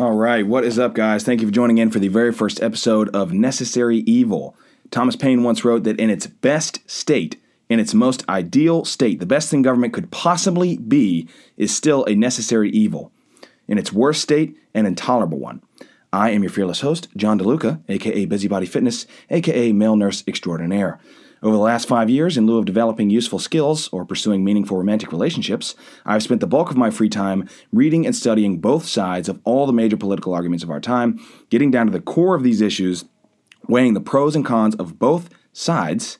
All right, what is up, guys? Thank you for joining in for the very first episode of Necessary Evil. Thomas Paine once wrote that in its best state, in its most ideal state, the best thing government could possibly be is still a necessary evil. In its worst state, an intolerable one. I am your fearless host, John DeLuca, aka Busybody Fitness, aka Male Nurse Extraordinaire. Over the last five years, in lieu of developing useful skills or pursuing meaningful romantic relationships, I've spent the bulk of my free time reading and studying both sides of all the major political arguments of our time, getting down to the core of these issues, weighing the pros and cons of both sides.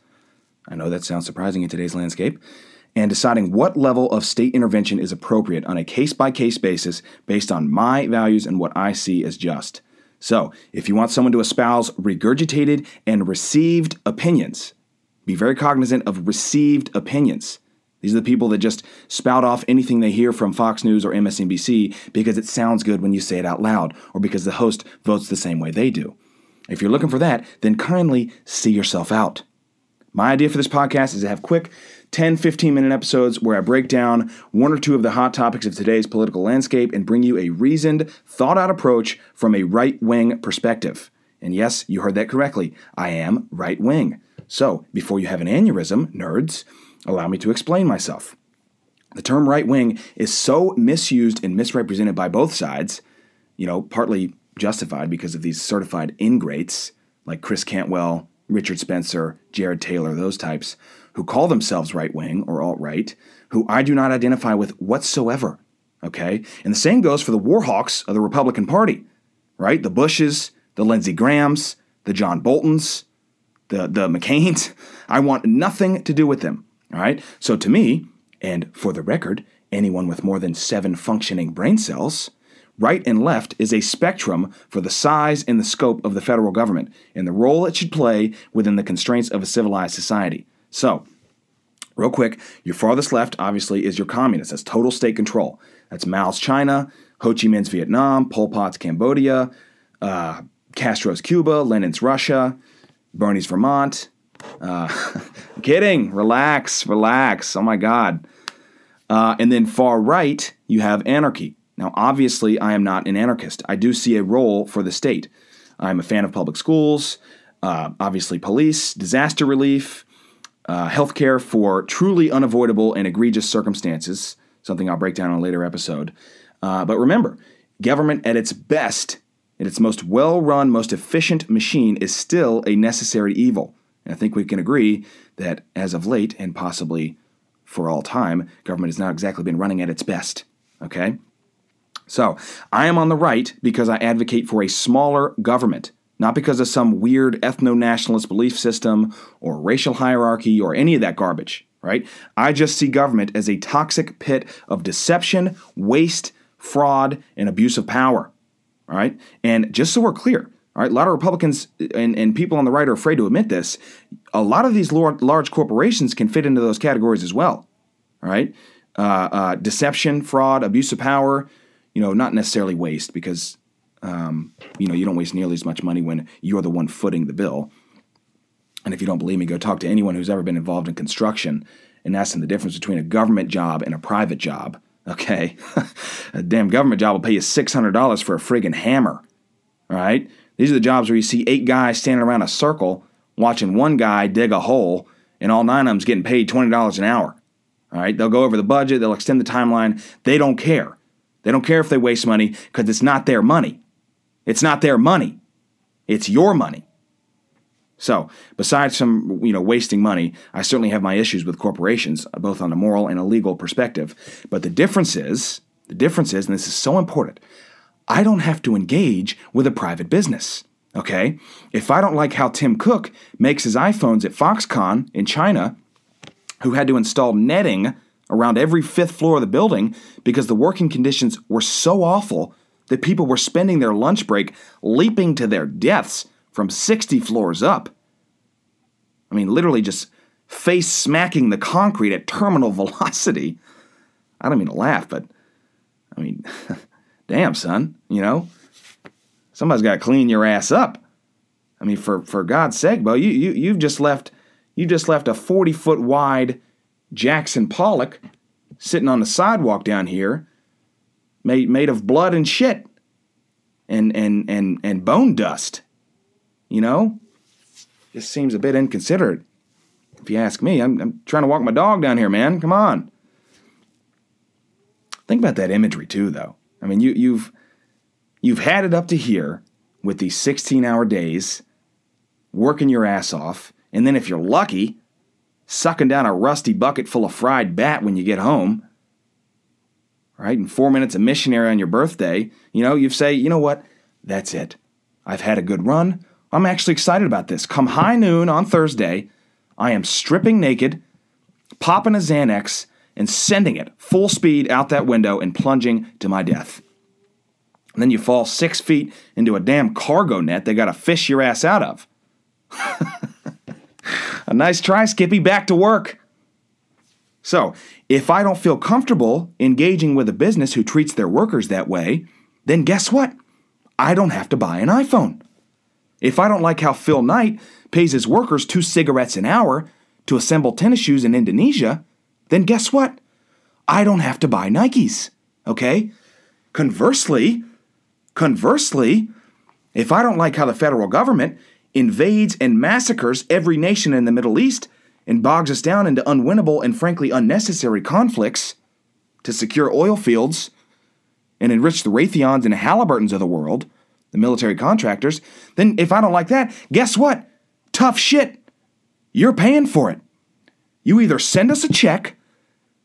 I know that sounds surprising in today's landscape. And deciding what level of state intervention is appropriate on a case by case basis based on my values and what I see as just. So, if you want someone to espouse regurgitated and received opinions, be very cognizant of received opinions. These are the people that just spout off anything they hear from Fox News or MSNBC because it sounds good when you say it out loud or because the host votes the same way they do. If you're looking for that, then kindly see yourself out. My idea for this podcast is to have quick 10, 15 minute episodes where I break down one or two of the hot topics of today's political landscape and bring you a reasoned, thought out approach from a right wing perspective. And yes, you heard that correctly. I am right wing. So, before you have an aneurysm, nerds, allow me to explain myself. The term right wing is so misused and misrepresented by both sides, you know, partly justified because of these certified ingrates like Chris Cantwell, Richard Spencer, Jared Taylor, those types, who call themselves right wing or alt right, who I do not identify with whatsoever. Okay? And the same goes for the warhawks of the Republican Party, right? The Bushes, the Lindsey Grahams, the John Boltons, the, the McCains. I want nothing to do with them. All right. So to me, and for the record, anyone with more than seven functioning brain cells, right and left is a spectrum for the size and the scope of the federal government and the role it should play within the constraints of a civilized society. So, real quick, your farthest left obviously is your communists. That's total state control. That's Mao's China, Ho Chi Minh's Vietnam, Pol Pot's Cambodia, uh, Castro's Cuba, Lenin's Russia, Bernie's Vermont. Uh, kidding. Relax, relax. Oh my God. Uh, and then far right, you have anarchy. Now, obviously, I am not an anarchist. I do see a role for the state. I'm a fan of public schools, uh, obviously, police, disaster relief, uh, healthcare for truly unavoidable and egregious circumstances, something I'll break down in a later episode. Uh, but remember, government at its best and its most well run, most efficient machine is still a necessary evil. And I think we can agree that as of late, and possibly for all time, government has not exactly been running at its best. Okay? So, I am on the right because I advocate for a smaller government, not because of some weird ethno nationalist belief system or racial hierarchy or any of that garbage, right? I just see government as a toxic pit of deception, waste, fraud, and abuse of power. All right. And just so we're clear, all right, a lot of Republicans and, and people on the right are afraid to admit this. A lot of these large corporations can fit into those categories as well. All right. Uh, uh, deception, fraud, abuse of power, you know, not necessarily waste because, um, you know, you don't waste nearly as much money when you're the one footing the bill. And if you don't believe me, go talk to anyone who's ever been involved in construction and ask them the difference between a government job and a private job. Okay. a damn government job will pay you $600 for a friggin' hammer. All right? These are the jobs where you see eight guys standing around a circle watching one guy dig a hole, and all nine of them's getting paid $20 an hour. All right? They'll go over the budget, they'll extend the timeline. They don't care. They don't care if they waste money because it's not their money. It's not their money. It's your money. So, besides some, you know, wasting money, I certainly have my issues with corporations, both on a moral and a legal perspective. But the difference is, the difference is, and this is so important, I don't have to engage with a private business. Okay? If I don't like how Tim Cook makes his iPhones at Foxconn in China, who had to install netting around every fifth floor of the building because the working conditions were so awful that people were spending their lunch break leaping to their deaths from 60 floors up. I mean, literally just face smacking the concrete at terminal velocity. I don't mean to laugh, but I mean, damn, son, you know, somebody's got to clean your ass up. I mean, for, for God's sake, Bo, you, you, you've just left, you just left a 40 foot wide Jackson Pollock sitting on the sidewalk down here made, made of blood and shit. and and and and bone dust. You know, just seems a bit inconsiderate. If you ask me, I'm, I'm trying to walk my dog down here, man. Come on. Think about that imagery too, though. I mean, you, you've you've had it up to here with these 16-hour days, working your ass off, and then if you're lucky, sucking down a rusty bucket full of fried bat when you get home. Right? In four minutes of missionary on your birthday, you know, you say, you know what? That's it. I've had a good run. I'm actually excited about this. Come high noon on Thursday, I am stripping naked, popping a Xanax, and sending it full speed out that window and plunging to my death. And then you fall six feet into a damn cargo net they got to fish your ass out of. a nice try, Skippy. Back to work. So, if I don't feel comfortable engaging with a business who treats their workers that way, then guess what? I don't have to buy an iPhone. If I don't like how Phil Knight pays his workers two cigarettes an hour to assemble tennis shoes in Indonesia, then guess what? I don't have to buy Nikes. Okay? Conversely, conversely, if I don't like how the federal government invades and massacres every nation in the Middle East and bogs us down into unwinnable and frankly unnecessary conflicts to secure oil fields and enrich the Raytheons and Halliburtons of the world, the military contractors, then if I don't like that, guess what? Tough shit. You're paying for it. You either send us a check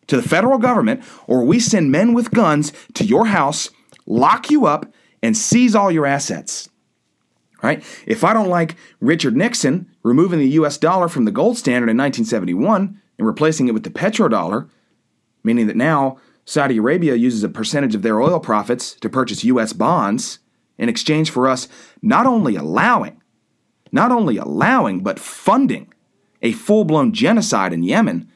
to the federal government or we send men with guns to your house, lock you up, and seize all your assets. Right? If I don't like Richard Nixon removing the US dollar from the gold standard in 1971 and replacing it with the petrodollar, meaning that now Saudi Arabia uses a percentage of their oil profits to purchase US bonds in exchange for us not only allowing, not only allowing, but funding a full blown genocide in Yemen.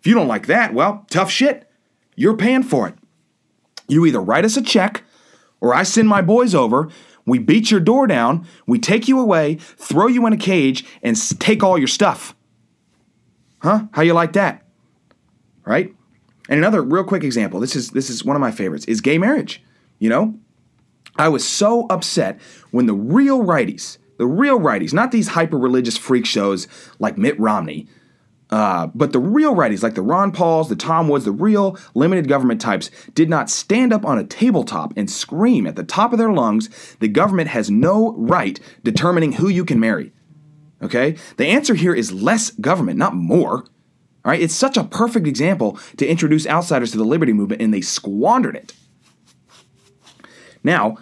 If you don't like that, well, tough shit. You're paying for it. You either write us a check or I send my boys over. We beat your door down, we take you away, throw you in a cage, and take all your stuff. Huh? How you like that? Right? And another real quick example, this is this is one of my favorites, is gay marriage. You know, I was so upset when the real righties, the real righties, not these hyper religious freak shows like Mitt Romney, uh, but the real righties like the Ron Pauls, the Tom Woods, the real limited government types did not stand up on a tabletop and scream at the top of their lungs the government has no right determining who you can marry. Okay? The answer here is less government, not more. All right? It's such a perfect example to introduce outsiders to the liberty movement, and they squandered it. Now,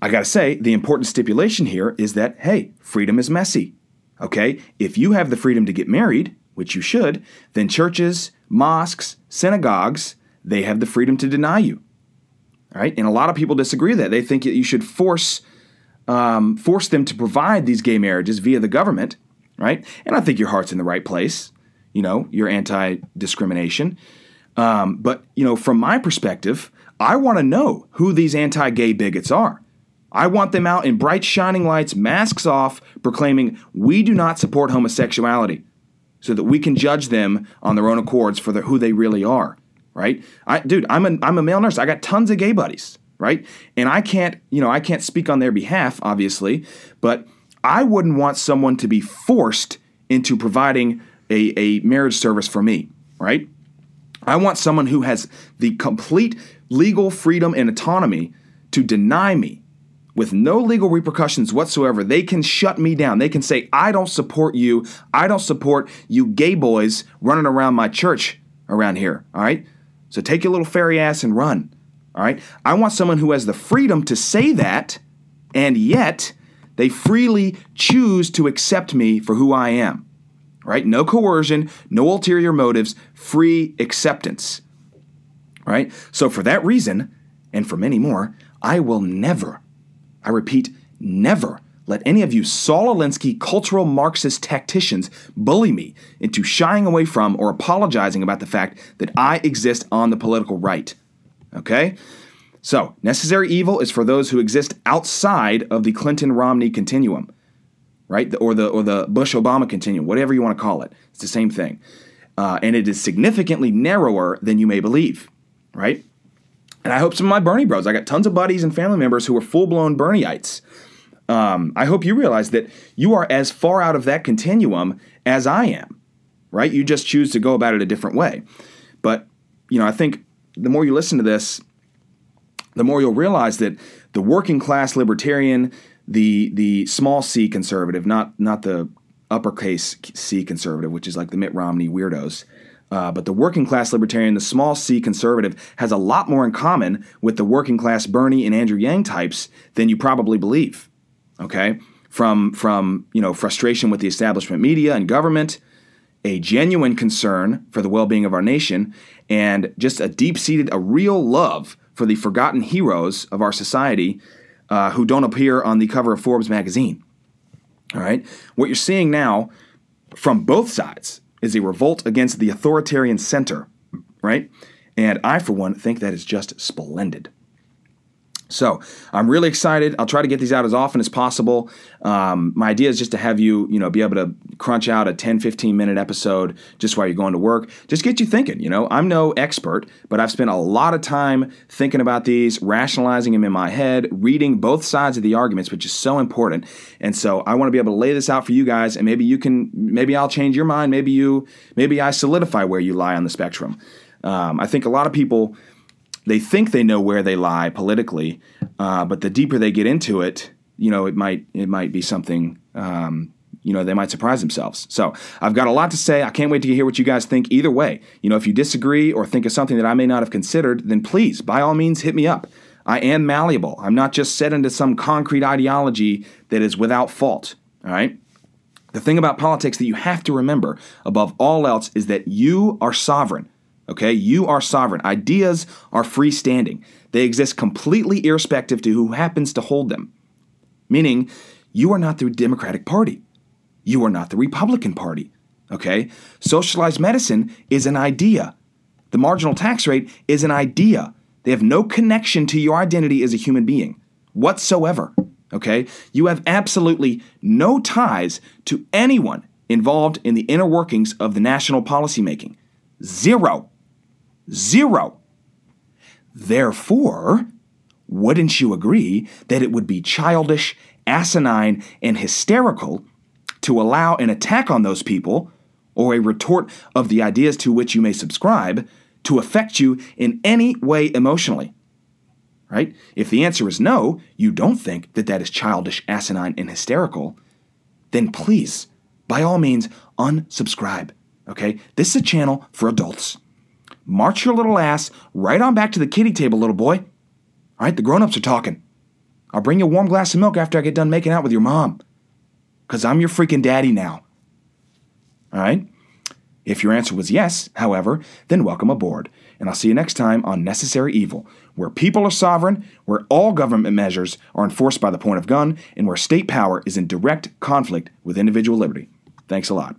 I gotta say, the important stipulation here is that, hey, freedom is messy. Okay? If you have the freedom to get married, which you should, then churches, mosques, synagogues, they have the freedom to deny you. All right? And a lot of people disagree with that. They think that you should force um, force them to provide these gay marriages via the government, right? And I think your heart's in the right place. You know, you're anti-discrimination. Um, but you know, from my perspective, I want to know who these anti gay bigots are. I want them out in bright, shining lights, masks off, proclaiming, We do not support homosexuality, so that we can judge them on their own accords for the, who they really are, right? I, dude, I'm a, I'm a male nurse. I got tons of gay buddies, right? And I can't, you know, I can't speak on their behalf, obviously, but I wouldn't want someone to be forced into providing a, a marriage service for me, right? I want someone who has the complete legal freedom and autonomy to deny me with no legal repercussions whatsoever. They can shut me down. They can say, I don't support you. I don't support you gay boys running around my church around here. All right? So take your little fairy ass and run. All right? I want someone who has the freedom to say that, and yet they freely choose to accept me for who I am. Right? No coercion, no ulterior motives, free acceptance right? So, for that reason, and for many more, I will never, I repeat, never let any of you Saul Alinsky cultural Marxist tacticians bully me into shying away from or apologizing about the fact that I exist on the political right. Okay? So, necessary evil is for those who exist outside of the Clinton Romney continuum, right? Or the or the Bush Obama continuum, whatever you want to call it. It's the same thing. Uh, and it is significantly narrower than you may believe right? And I hope some of my Bernie bros, I got tons of buddies and family members who are full blown Bernieites. Um, I hope you realize that you are as far out of that continuum as I am, right? You just choose to go about it a different way. But, you know, I think the more you listen to this, the more you'll realize that the working class libertarian, the the small c conservative, not not the uppercase C conservative, which is like the Mitt Romney weirdos, uh, but the working class libertarian, the small c conservative, has a lot more in common with the working class Bernie and Andrew Yang types than you probably believe. Okay, from from you know frustration with the establishment media and government, a genuine concern for the well-being of our nation, and just a deep-seated, a real love for the forgotten heroes of our society uh, who don't appear on the cover of Forbes magazine. All right, what you're seeing now from both sides is a revolt against the authoritarian center, right? And I, for one, think that is just splendid. So I'm really excited. I'll try to get these out as often as possible. Um, my idea is just to have you, you know, be able to crunch out a 10, 15 minute episode just while you're going to work. Just get you thinking. You know, I'm no expert, but I've spent a lot of time thinking about these, rationalizing them in my head, reading both sides of the arguments, which is so important. And so I want to be able to lay this out for you guys, and maybe you can, maybe I'll change your mind. Maybe you, maybe I solidify where you lie on the spectrum. Um, I think a lot of people they think they know where they lie politically, uh, but the deeper they get into it, you know, it might it might be something. Um, you know, they might surprise themselves. So I've got a lot to say. I can't wait to hear what you guys think either way. You know, if you disagree or think of something that I may not have considered, then please, by all means, hit me up. I am malleable. I'm not just set into some concrete ideology that is without fault. All right? The thing about politics that you have to remember above all else is that you are sovereign. Okay, you are sovereign. Ideas are freestanding. They exist completely irrespective to who happens to hold them. Meaning, you are not the Democratic Party. You are not the Republican Party. Okay? Socialized medicine is an idea. The marginal tax rate is an idea. They have no connection to your identity as a human being whatsoever. Okay? You have absolutely no ties to anyone involved in the inner workings of the national policymaking. Zero. Zero. Therefore, wouldn't you agree that it would be childish, asinine, and hysterical to allow an attack on those people or a retort of the ideas to which you may subscribe to affect you in any way emotionally? Right? If the answer is no, you don't think that that is childish, asinine, and hysterical, then please, by all means, unsubscribe. Okay? This is a channel for adults. March your little ass right on back to the kitty table, little boy. All right, the grown ups are talking. I'll bring you a warm glass of milk after I get done making out with your mom. Because I'm your freaking daddy now. All right? If your answer was yes, however, then welcome aboard. And I'll see you next time on Necessary Evil, where people are sovereign, where all government measures are enforced by the point of gun, and where state power is in direct conflict with individual liberty. Thanks a lot.